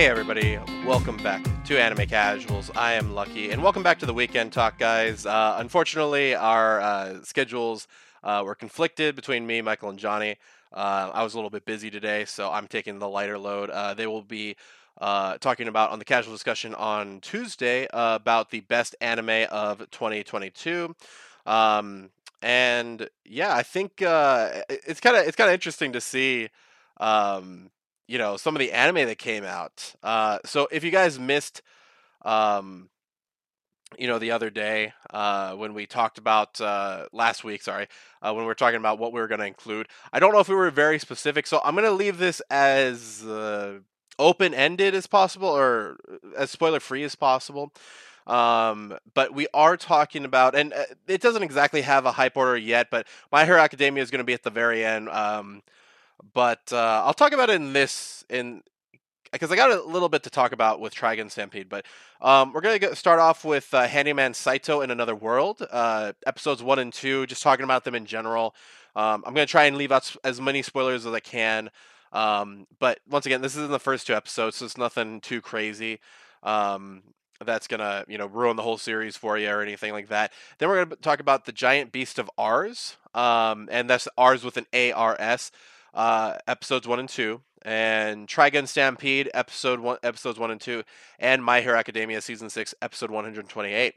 Hey everybody, welcome back to Anime Casuals. I am Lucky, and welcome back to the Weekend Talk, guys. Uh, unfortunately, our uh, schedules uh, were conflicted between me, Michael, and Johnny. Uh, I was a little bit busy today, so I'm taking the lighter load. Uh, they will be uh, talking about on the casual discussion on Tuesday about the best anime of 2022. Um, and yeah, I think it's kind of it's kind of interesting to see. Um, you know some of the anime that came out. Uh, so if you guys missed, um, you know, the other day uh, when we talked about uh, last week, sorry, uh, when we were talking about what we were going to include, I don't know if we were very specific, so I'm going to leave this as uh, open ended as possible or uh, as spoiler free as possible. Um, but we are talking about, and it doesn't exactly have a hype order yet, but My Hero Academia is going to be at the very end. Um, but uh, I'll talk about it in this in because I got a little bit to talk about with Trigun Stampede. But um, we're gonna start off with uh, Handyman Saito in Another World, uh, episodes one and two, just talking about them in general. Um, I'm gonna try and leave out as many spoilers as I can. Um, but once again, this is in the first two episodes, so it's nothing too crazy. Um, that's gonna you know ruin the whole series for you or anything like that. Then we're gonna talk about the giant beast of Ars, um, and that's Ars with an A R S uh, episodes one and two, and Trigun Stampede episode one, episodes one and two, and My Hero Academia season six, episode one hundred twenty-eight.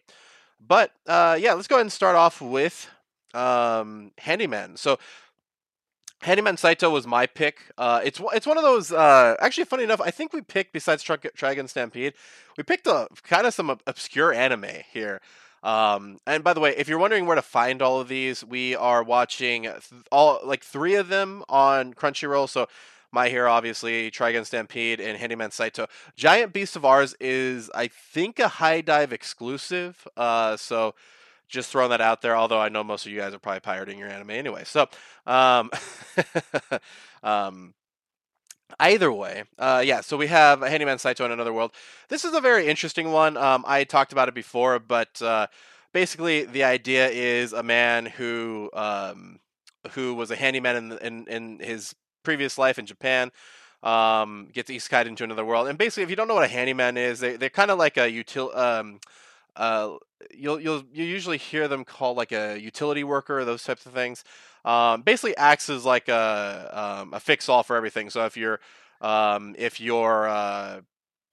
But uh, yeah, let's go ahead and start off with um, Handyman. So Handyman Saito was my pick. Uh, it's it's one of those. Uh, actually, funny enough, I think we picked besides Trigun Stampede, we picked a kind of some obscure anime here. Um, and by the way, if you're wondering where to find all of these, we are watching th- all like three of them on Crunchyroll. So my Hero, obviously, Trigun Stampede, and Handyman Saito. Giant Beast of Ours is, I think, a HIDIVE exclusive. Uh, so just throwing that out there. Although I know most of you guys are probably pirating your anime anyway. So, um, um, Either way, uh, yeah. So we have a Handyman Saito in Another World. This is a very interesting one. Um, I talked about it before, but uh, basically the idea is a man who um, who was a handyman in, in, in his previous life in Japan. Um, gets isekai into another world, and basically, if you don't know what a handyman is, they they're kind of like a util. Um, uh, you'll you'll you usually hear them called like a utility worker, those types of things um, basically acts as like a um, a fix all for everything. So if you're um, if you're uh,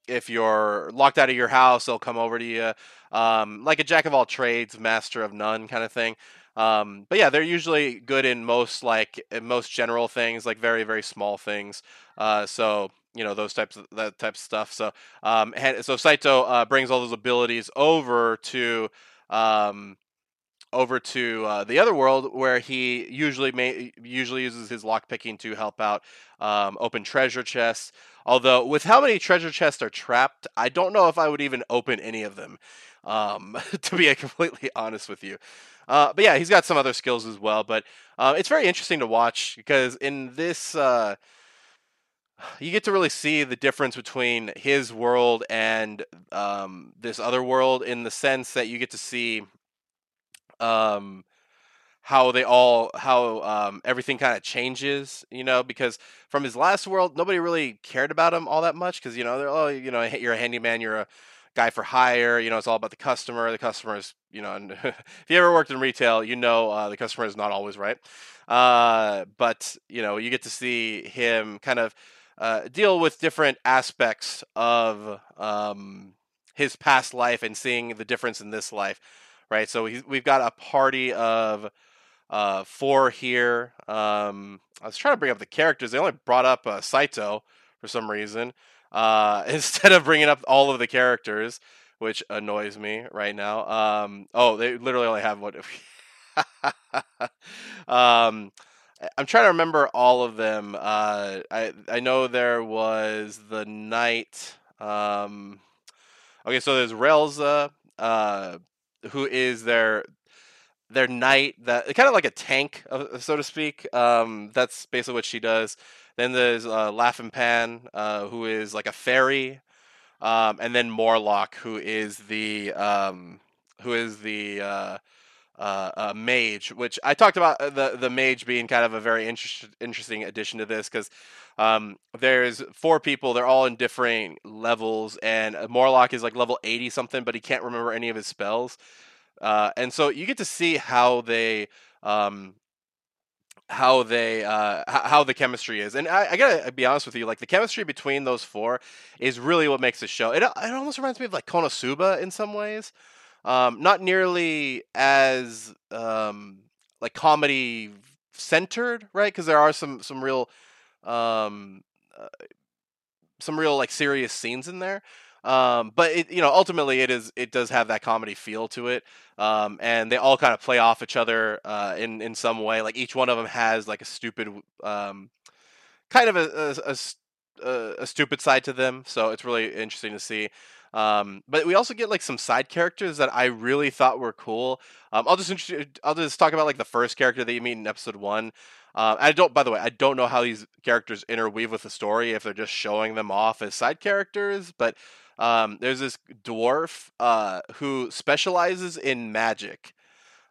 if you're locked out of your house, they'll come over to you, um, like a jack of all trades, master of none kind of thing. Um, but yeah, they're usually good in most like in most general things, like very very small things. Uh, so you know those types of that type of stuff. So um, so Saito uh, brings all those abilities over to um, over to uh, the other world where he usually may, usually uses his lockpicking to help out um, open treasure chests. Although with how many treasure chests are trapped, I don't know if I would even open any of them. Um, to be completely honest with you. Uh, but yeah, he's got some other skills as well. But uh, it's very interesting to watch because in this, uh, you get to really see the difference between his world and um, this other world in the sense that you get to see um, how they all how um, everything kind of changes, you know, because from his last world, nobody really cared about him all that much because you know they're oh you know you're a handyman, you're a guy for hire, you know it's all about the customer. The customer is you know, and if you ever worked in retail, you know uh, the customer is not always right. Uh, but you know you get to see him kind of uh, deal with different aspects of um, his past life and seeing the difference in this life right? So we've got a party of uh, four here. Um, I was trying to bring up the characters. They only brought up uh, Saito for some reason uh, instead of bringing up all of the characters, which annoys me right now. Um, oh, they literally only have what. um, I'm trying to remember all of them. Uh, I I know there was the knight. Um, okay, so there's Raelza, uh, who is their their knight that kind of like a tank, so to speak. Um, that's basically what she does. Then there's uh, Lafanpan, uh, who is like a fairy, um, and then Morlock, who is the um, who is the uh, uh, uh, mage, which I talked about uh, the the mage being kind of a very interest, interesting addition to this because um, there's four people. They're all in different levels, and Morlock is like level eighty something, but he can't remember any of his spells. Uh, and so you get to see how they um, how they uh, how the chemistry is. And I, I, gotta be honest with you, like the chemistry between those four is really what makes the show. It it almost reminds me of like Konosuba in some ways. Um, not nearly as um, like comedy centered, right? Because there are some some real um, uh, some real like serious scenes in there. Um, but it, you know, ultimately, it is it does have that comedy feel to it, um, and they all kind of play off each other uh, in in some way. Like each one of them has like a stupid, um, kind of a a, a, a stupid side to them. So it's really interesting to see. Um, but we also get like some side characters that I really thought were cool. Um, I'll just I'll just talk about like the first character that you meet in episode one. Uh, I don't. By the way, I don't know how these characters interweave with the story if they're just showing them off as side characters. But um, there's this dwarf uh, who specializes in magic.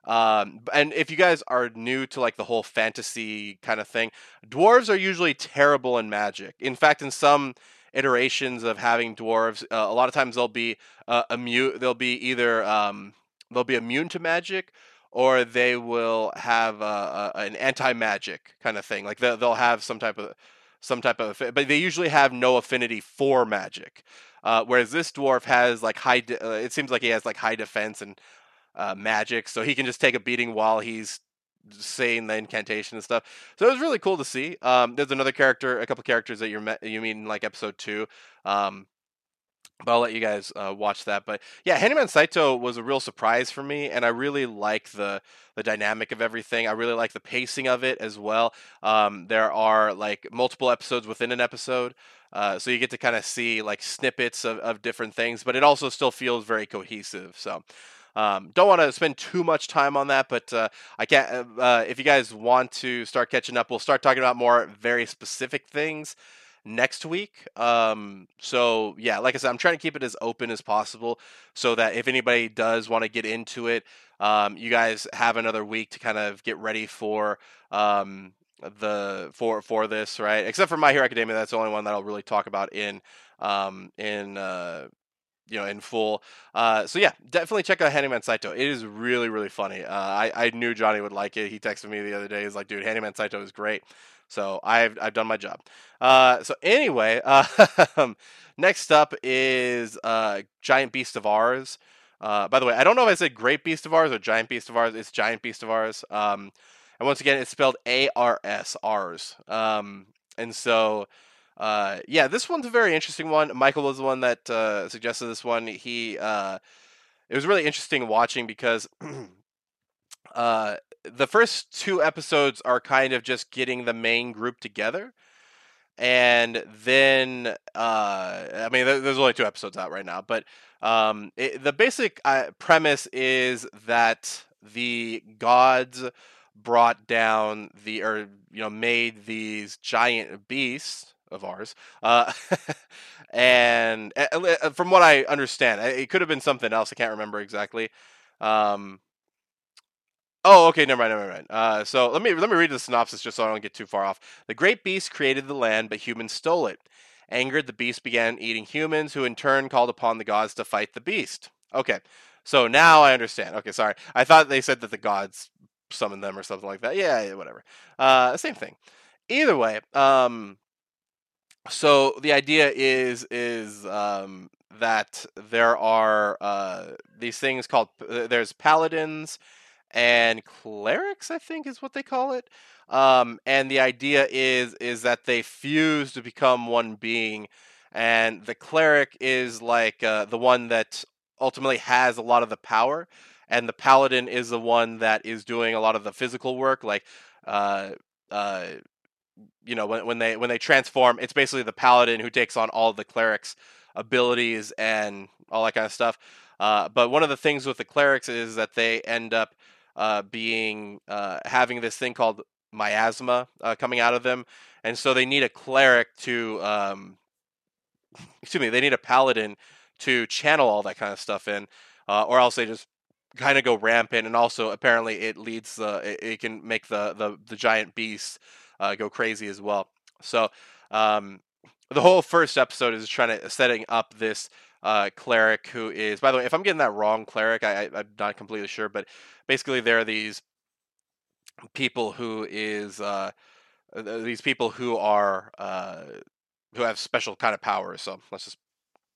Um, and if you guys are new to like the whole fantasy kind of thing, dwarves are usually terrible in magic. In fact, in some iterations of having dwarves, uh, a lot of times they'll be uh, immune. They'll be either um, they'll be immune to magic, or they will have uh, an anti-magic kind of thing. Like they'll, have some type of some type of, but they usually have no affinity for magic. Uh, whereas this dwarf has like high, de- uh, it seems like he has like high defense and uh, magic, so he can just take a beating while he's saying the incantation and stuff. So it was really cool to see. Um, there's another character, a couple characters that you're met, you meet in like episode two. Um, but I'll let you guys uh, watch that. But yeah, Handyman Saito was a real surprise for me, and I really like the the dynamic of everything. I really like the pacing of it as well. Um, there are like multiple episodes within an episode, uh, so you get to kind of see like snippets of, of different things, but it also still feels very cohesive. So. Um, don't want to spend too much time on that, but uh, I can't. Uh, uh, if you guys want to start catching up, we'll start talking about more very specific things next week. Um, so yeah, like I said, I'm trying to keep it as open as possible so that if anybody does want to get into it, um, you guys have another week to kind of get ready for um, the for for this, right? Except for My Hero Academia, that's the only one that I'll really talk about in um, in uh, you know in full. Uh, so yeah, definitely check out Handyman Saito. It is really really funny. Uh, I I knew Johnny would like it. He texted me the other day. He's like, dude, Handyman Saito is great. So I've I've done my job. Uh, so anyway, uh, next up is uh, Giant Beast of Ours. Uh, by the way, I don't know if I said Great Beast of Ours or Giant Beast of Ours. It's Giant Beast of Ours. Um, and once again, it's spelled A R S Rs. Um, and so, uh, yeah, this one's a very interesting one. Michael was the one that uh, suggested this one. He uh, it was really interesting watching because uh, the first two episodes are kind of just getting the main group together. And then, uh, I mean, there's only two episodes out right now, but um, it, the basic uh, premise is that the gods brought down the, or, you know, made these giant beasts of ours. Uh, and uh, from what I understand, it could have been something else. I can't remember exactly. Um, Oh, okay, never mind, never mind. Uh, so let me let me read the synopsis just so I don't get too far off. The great beast created the land, but humans stole it. Angered, the beast began eating humans, who in turn called upon the gods to fight the beast. Okay, so now I understand. Okay, sorry, I thought they said that the gods summoned them or something like that. Yeah, yeah whatever. Uh, same thing. Either way, um, so the idea is is um, that there are uh, these things called there's paladins and clerics, I think is what they call it. Um, and the idea is is that they fuse to become one being, and the cleric is like uh, the one that ultimately has a lot of the power, and the paladin is the one that is doing a lot of the physical work, like. Uh, uh, you know when, when they when they transform it's basically the paladin who takes on all the clerics abilities and all that kind of stuff. Uh, but one of the things with the clerics is that they end up uh, being uh, having this thing called miasma uh, coming out of them, and so they need a cleric to, um, excuse me, they need a paladin to channel all that kind of stuff in, uh, or else they just kind of go rampant, and also apparently it leads the it, it can make the the the giant beast uh, go crazy as well. So um, the whole first episode is trying to setting up this uh, cleric who is, by the way, if I'm getting that wrong, cleric, I, I, am not completely sure, but basically there are these people who is uh, these people who are uh, who have special kind of powers. So let's just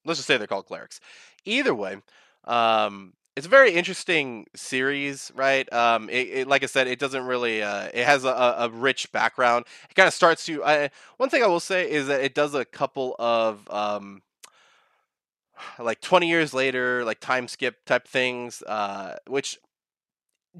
let's just say they're called clerics. Either way, um, it's a very interesting series, right? Um, it, it, like I said, it doesn't really. Uh, it has a, a rich background. It kind of starts to. I, one thing I will say is that it does a couple of um, like 20 years later, like time skip type things, uh, which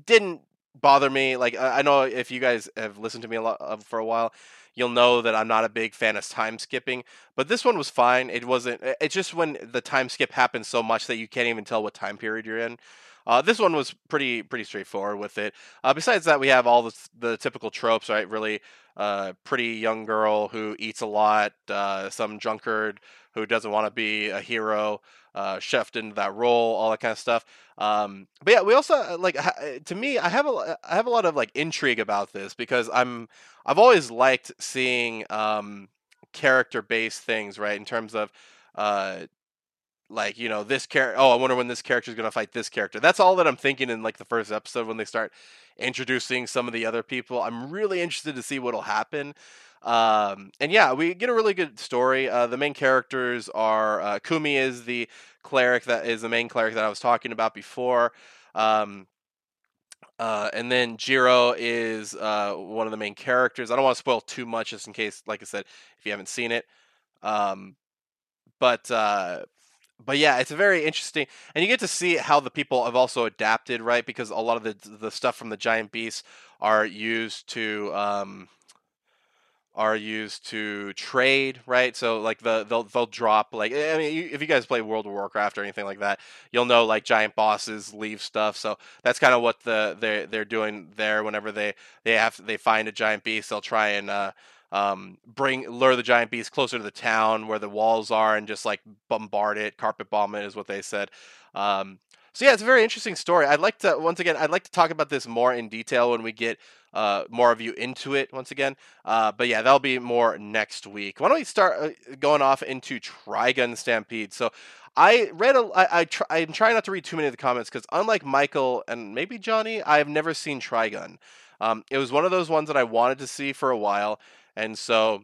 didn't bother me. Like I know if you guys have listened to me a lot uh, for a while, you'll know that I'm not a big fan of time skipping. But this one was fine. It wasn't. It's just when the time skip happens so much that you can't even tell what time period you're in. Uh, this one was pretty pretty straightforward with it. Uh, besides that, we have all the, the typical tropes, right? Really, uh, pretty young girl who eats a lot, uh, some drunkard who doesn't want to be a hero, uh, chefed into that role, all that kind of stuff. Um, but yeah, we also uh, like to me, I have a I have a lot of like intrigue about this because I'm I've always liked seeing um, character based things, right? In terms of uh, like you know this character oh i wonder when this character is going to fight this character that's all that i'm thinking in like the first episode when they start introducing some of the other people i'm really interested to see what'll happen um, and yeah we get a really good story uh, the main characters are uh, kumi is the cleric that is the main cleric that i was talking about before um, uh, and then Jiro is uh, one of the main characters. I don't want to spoil too much, just in case, like I said, if you haven't seen it. Um, but uh, but yeah, it's a very interesting, and you get to see how the people have also adapted, right? Because a lot of the the stuff from the giant beasts are used to um, are used to trade, right? So like the they'll they'll drop like I mean, if you guys play World of Warcraft or anything like that, you'll know like giant bosses leave stuff. So that's kind of what the they they're doing there. Whenever they they have they find a giant beast, they'll try and uh, um, bring lure the giant beast closer to the town where the walls are and just like bombard it, carpet bomb it is what they said. Um, so yeah, it's a very interesting story. I'd like to once again, I'd like to talk about this more in detail when we get uh, more of you into it once again. Uh, but yeah, that'll be more next week. Why don't we start uh, going off into Trigun Stampede? So I read a, I, I try, I'm trying not to read too many of the comments because unlike Michael and maybe Johnny, I have never seen Trigun. Um, it was one of those ones that I wanted to see for a while, and so,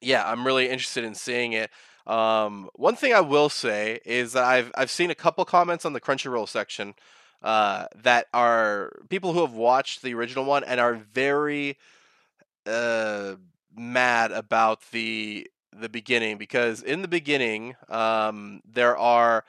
yeah, I'm really interested in seeing it. Um, one thing I will say is that I've I've seen a couple comments on the Crunchyroll section uh, that are people who have watched the original one and are very uh, mad about the the beginning because in the beginning um, there are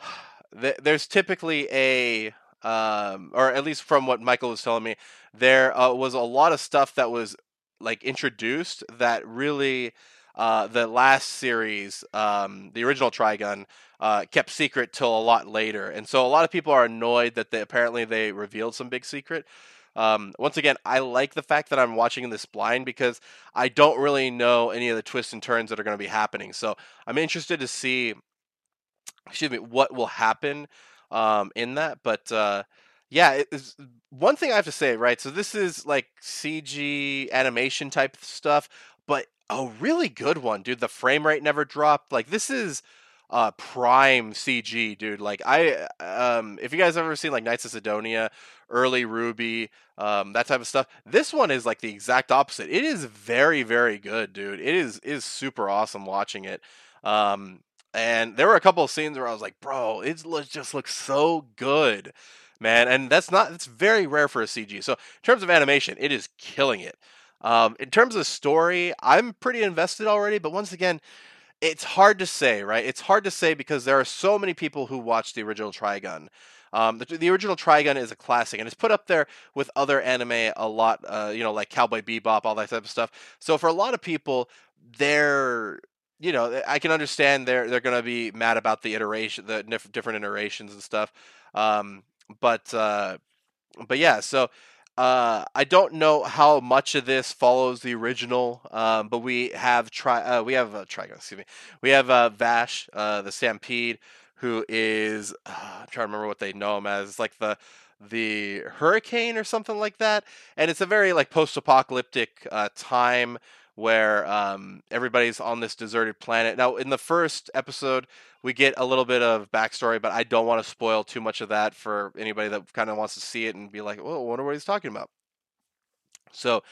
there's typically a um, or at least from what Michael was telling me, there uh, was a lot of stuff that was like introduced that really uh, the last series, um, the original Trigun, uh, kept secret till a lot later, and so a lot of people are annoyed that they apparently they revealed some big secret. Um, once again, I like the fact that I'm watching this blind because I don't really know any of the twists and turns that are going to be happening. So I'm interested to see, excuse me, what will happen um, in that. But uh, yeah, one thing I have to say, right? So this is like CG animation type stuff, but a really good one, dude. The frame rate never dropped. Like this is uh prime CG, dude. Like I um if you guys have ever seen like Knights of Sidonia, early RWBY, um that type of stuff, this one is like the exact opposite. It is very very good, dude. It is is super awesome watching it. Um and there were a couple of scenes where I was like, "Bro, it just looks so good." man. And that's not it's very rare for a CG. So in terms of animation, it is killing it. Um, in terms of story, I'm pretty invested already. But once again, it's hard to say, right? It's hard to say because there are so many people who watched the original Trigun. Um, the, the, original Trigun is a classic, and it's put up there with other anime a lot. Uh, you know, like Cowboy Bebop, all that type of stuff. So for a lot of people, they're you know, I can understand they're they're going to be mad about the iteration, the different iterations and stuff. Um, but uh, but yeah, so uh, I don't know how much of this follows the original, um, but we have try uh, we have uh, Trigun, excuse me, we have uh, Vash, uh, the Stampede, who is uh, I'm trying to remember what they know him as. It's like the the hurricane or something like that, and it's a very like post-apocalyptic uh, time where um, everybody's on this deserted planet. Now, in the first episode, we get a little bit of backstory, but I don't want to spoil too much of that for anybody that kind of wants to see it and be like, "Oh, I wonder what he's talking about." So,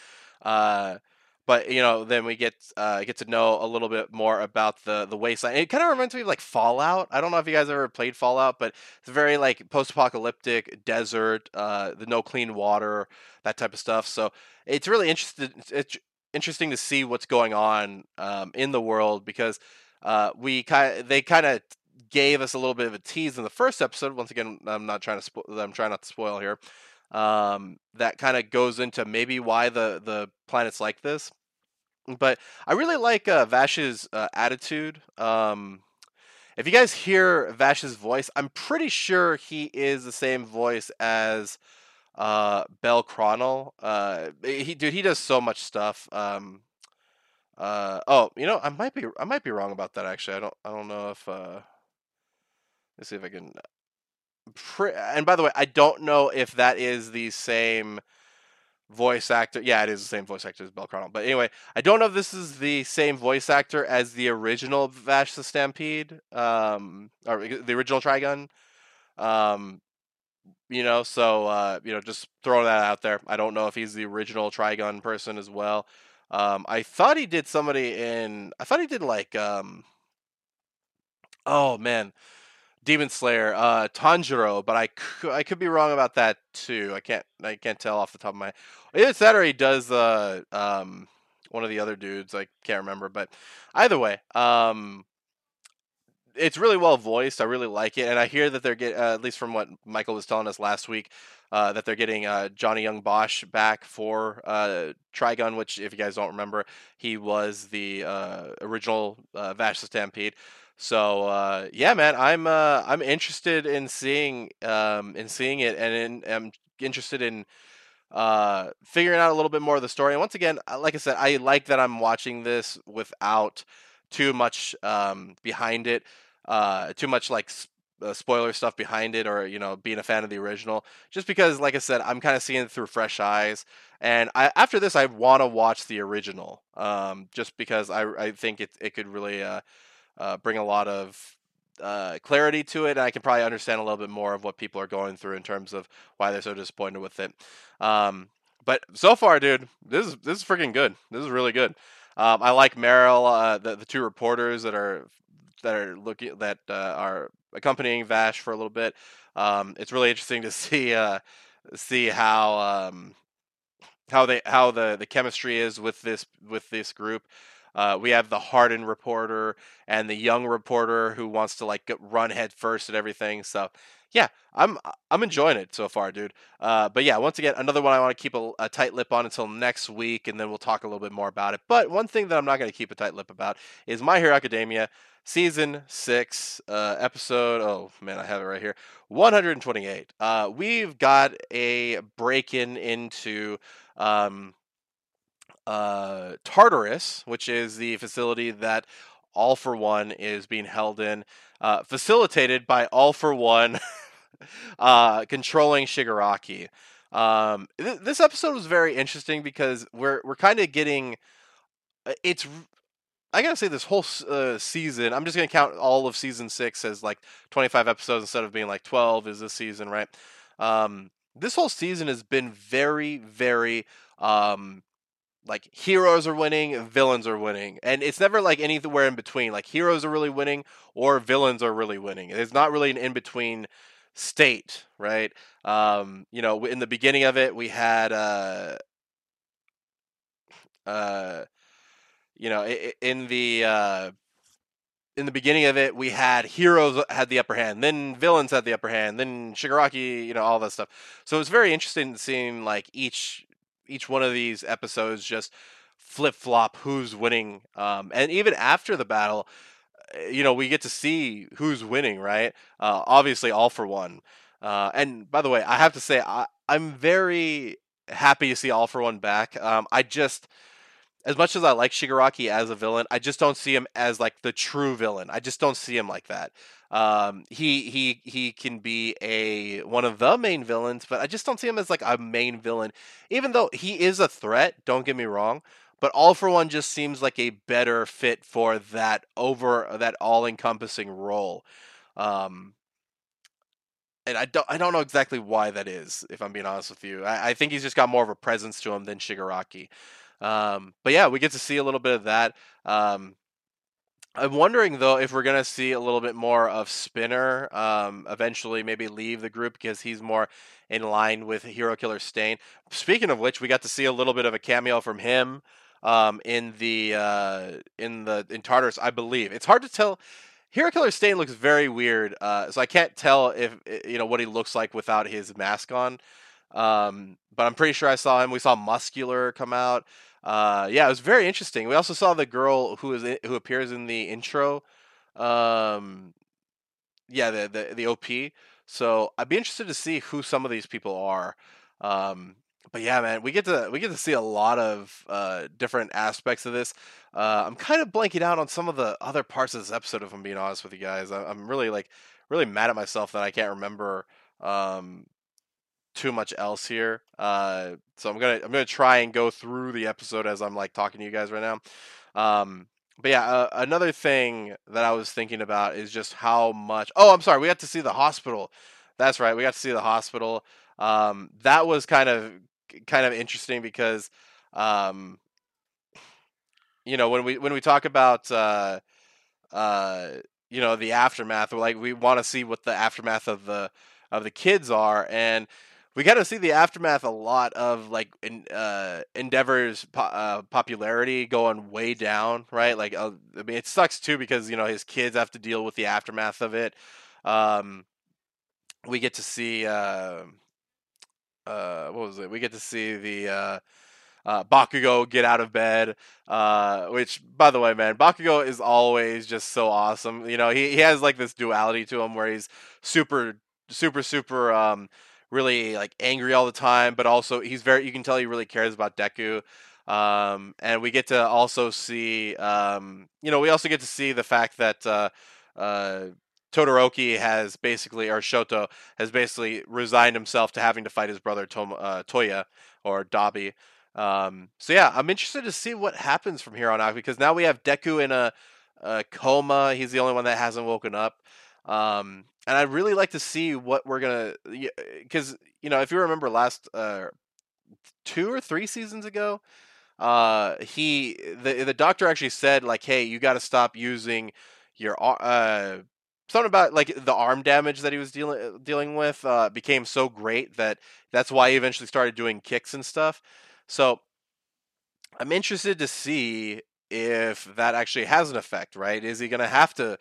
uh, but you know, then we get uh, get to know a little bit more about the the wasteland. It kind of reminds me of like Fallout. I don't know if you guys ever played Fallout, but it's very like post-apocalyptic desert, uh, the no clean water, that type of stuff. So it's really interesting. It's interesting to see what's going on um, in the world because uh, we kind they kind of gave us a little bit of a tease in the first episode. Once again, I'm not trying to I'm trying not to spoil here. Um, that kind of goes into maybe why the the planet's like this. But I really like uh, Vash's uh, attitude. Um, if you guys hear Vash's voice, I'm pretty sure he is the same voice as uh, Bell Cranel. Uh, he dude, he does so much stuff. Um, uh, oh, you know, I might be I might be wrong about that actually. I don't I don't know if uh, let's see if I can. And by the way, I don't know if that is the same voice actor. Yeah, it is the same voice actor as Bell Cranel. But anyway, I don't know if this is the same voice actor as the original Vash the Stampede, um, or the original Trigun. Um, you know, so uh, you know, just throwing that out there. I don't know if he's the original Trigun person as well. Um, I thought he did somebody in. I thought he did like. Um, oh man, Demon Slayer, uh, Tanjiro, but I could, I could be wrong about that too. I can't I can't tell off the top of my. It's that or he does uh um one of the other dudes. I can't remember, but either way, um, it's really well voiced. I really like it, and I hear that they're get uh, at least from what Michael was telling us last week. Uh, that they're getting uh, Johnny Yong Bosch back for uh, Trigun, which, if you guys don't remember, he was the uh, original uh, Vash the Stampede. So uh, yeah, man, I'm uh, I'm interested in seeing um, in seeing it, and in, I'm interested in figuring out a little bit more of the story. And once again, like I said, I like that I'm watching this without too much um, behind it, uh, too much like uh, spoiler stuff behind it, or you know, being a fan of the original. Just because, like I said, I'm kind of seeing it through fresh eyes, and I, after this, I want to watch the original, um, just because I, I think it it could really uh, uh, bring a lot of uh, clarity to it, and I can probably understand a little bit more of what people are going through in terms of why they're so disappointed with it. Um, but so far, dude, this is this is freaking good. This is really good. Um, I like Meryl, uh, the the two reporters that are that are looking that uh, are accompanying Vash for a little bit. Um, it's really interesting to see uh, see how um, how they how the, the chemistry is with this with this group. Uh, we have the hardened reporter and the young reporter who wants to like run head first at everything. So yeah, I'm I'm enjoying it so far, dude. Uh, but yeah, once again, another one I want to keep a, a, tight lip on until next week, and then we'll talk a little bit more about it. But one thing that I'm not going to keep a tight lip about is My Hero Academia season six uh, episode. Oh man, I have it right here. 128. Uh, we've got a break in into. Um, uh, Tartarus, which is the facility that All for One is being held in, uh, facilitated by All for One uh, controlling Shigaraki. Um, th- this episode was very interesting because we're we're kind of getting uh, it's I gotta say this whole uh, season. I'm just gonna count all of season six as like 25 episodes instead of being like 12 is this season, right? Um, this whole season has been very, very um, like heroes are winning, villains are winning, and it's never like anywhere in between. Like heroes are really winning or villains are really winning. There's not really an in between state, right? Um, you know, in the beginning of it, we had uh, uh, you know, in the uh, in the beginning of it, we had heroes had the upper hand, then villains had the upper hand, then Shigaraki, you know, all that stuff. So it's very interesting seeing like each each one of these episodes just flip flop who's winning. Um, and even after the battle, you know, we get to see who's winning, right? Uh, obviously, all for one. Uh, and by the way, I have to say, I, I'm very happy to see all for one back. Um, I just, as much as I like Shigaraki as a villain, I just don't see him as like the true villain. I just don't see him like that. Um, he he he can be a one of the main villains, but I just don't see him as like a main villain. Even though he is a threat, don't get me wrong, but All for One just seems like a better fit for that over that all-encompassing role. Um, and I don't I don't know exactly why that is. If I'm being honest with you, I, I think he's just got more of a presence to him than Shigaraki. Um, but yeah, we get to see a little bit of that. Um, I'm wondering though if we're gonna see a little bit more of Spinner um, eventually, maybe leave the group because he's more in line with Hero Killer Stain. Speaking of which, we got to see a little bit of a cameo from him um, in the uh, in the in Tartarus, I believe. It's hard to tell. Hero Killer Stain looks very weird, uh, so I can't tell if you know what he looks like without his mask on. Um, but I'm pretty sure I saw him. We saw Muscular come out. Uh, yeah, it was very interesting. We also saw the girl who is who appears in the intro. Um, yeah, the the the OP. So I'd be interested to see who some of these people are. Um, but yeah, man, we get to we get to see a lot of uh, different aspects of this. Uh, I'm kind of blanking out on some of the other parts of this episode, if I'm being honest with you guys. I, am really like really mad at myself that I can't remember um, too much else here. Uh, so I'm gonna I'm gonna try and go through the episode as I'm like talking to you guys right now. Um, but yeah, uh, another thing that I was thinking about is just how much. Oh, I'm sorry, we got to see the hospital. That's right, we got to see the hospital. Um, that was kind of kind of interesting because, um, you know, when we when we talk about uh, uh, you know the aftermath, like we want to see what the aftermath of the of the kids are, and we got to see the aftermath a lot of like in, uh, Endeavor's po- uh, popularity going way down, right? Like, uh, I mean, it sucks too because you know his kids have to deal with the aftermath of it. Um, we get to see uh, uh, what was it? We get to see the uh, uh, Bakugo get out of bed. Uh, which, by the way, man, Bakugo is always just so awesome. You know, he he has like this duality to him where he's super, super, super. Um, really like angry all the time, but also he's very you can tell he really cares about Deku. Um, and we get to also see, um, you know, we also get to see the fact that uh, uh, Todoroki has basically, or Shoto has basically resigned himself to having to fight his brother Tom, uh, Toya or Dabi. Um, so yeah, I'm interested to see what happens from here on out because now we have Deku in a, a coma. He's the only one that hasn't woken up. Um, and I'd really like to see what we're gonna, because you know, if you remember last uh, two or three seasons ago, uh, he the the doctor actually said like, hey, you got to stop using your uh something about like the arm damage that he was dealing uh, dealing with uh, became so great that that's why he eventually started doing kicks and stuff. So I'm interested to see if that actually has an effect. Right? Is he going to have to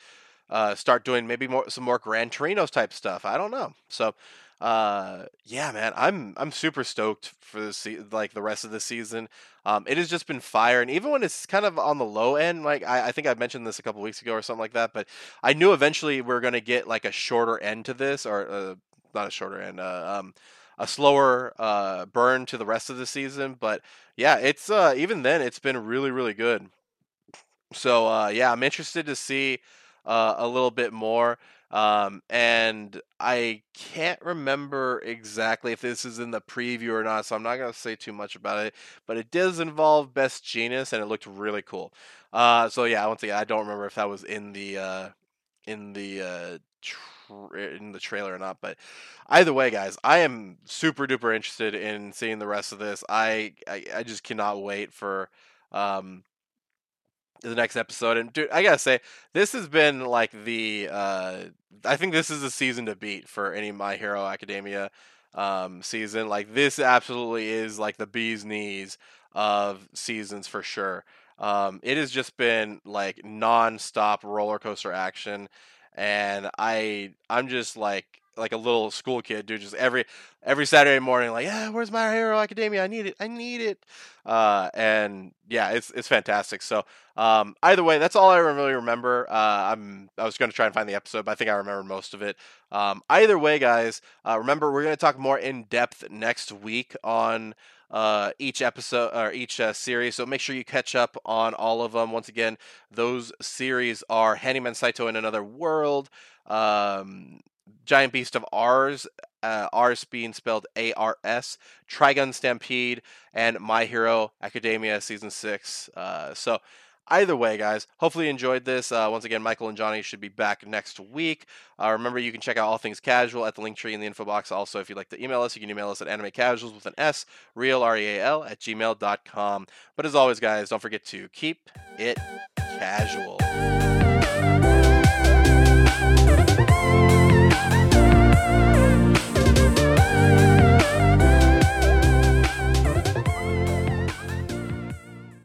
uh, start doing maybe more some more Gran Torinos type stuff. I don't know. So uh, yeah, man, I'm I'm super stoked for the se- like the rest of the season. Um, it has just been fire, and even when it's kind of on the low end, like I, I think I mentioned this a couple weeks ago or something like that, but I knew eventually we are gonna get like a shorter end to this, or uh, not a shorter end, uh, um, a slower uh, burn to the rest of the season. But yeah, it's uh, even then it's been really really good. So uh, yeah, I'm interested to see uh, a little bit more. Um, and I can't remember exactly if this is in the preview or not, so I'm not going to say too much about it. But it does involve Best Jeanist, and it looked really cool. Uh, so yeah, once again, I don't remember if that was in the uh, in the uh, tra- in the trailer or not. But either way, guys, I am super duper interested in seeing the rest of this. I I, I just cannot wait for um, the next episode. And dude, I gotta say, this has been like the uh, I think this is a season to beat for any My Hero Academia um, season. Like this absolutely is like the bee's knees of seasons for sure. Um, it has just been like non-stop roller coaster action, and I I'm just like like a little school kid, dude. Just every every Saturday morning, like, yeah, where's My Hero Academia? I need it. I need it. Uh, and yeah, it's it's fantastic. So um, either way, that's all I really remember. Uh, I'm I was going to try and find the episode, but I think I remember most of it. Um, either way, guys, uh, remember we're going to talk more in depth next week on uh, each episode or each uh, series. So make sure you catch up on all of them. Once again, those series are Handyman Saito in Another World, um, Giant Beast of Ars, uh, Ars being spelled A R S, Trigun Stampede, and My Hero Academia Season 6. Uh, so either way, guys, hopefully you enjoyed this. Uh, once again, Michael and Johnny should be back next week. Uh, remember, you can check out all things casual at the link tree in the info box. Also, if you'd like to email us, you can email us at animecasuals with an S, real, R E A L, at gmail.com. But as always, guys, don't forget to keep it casual.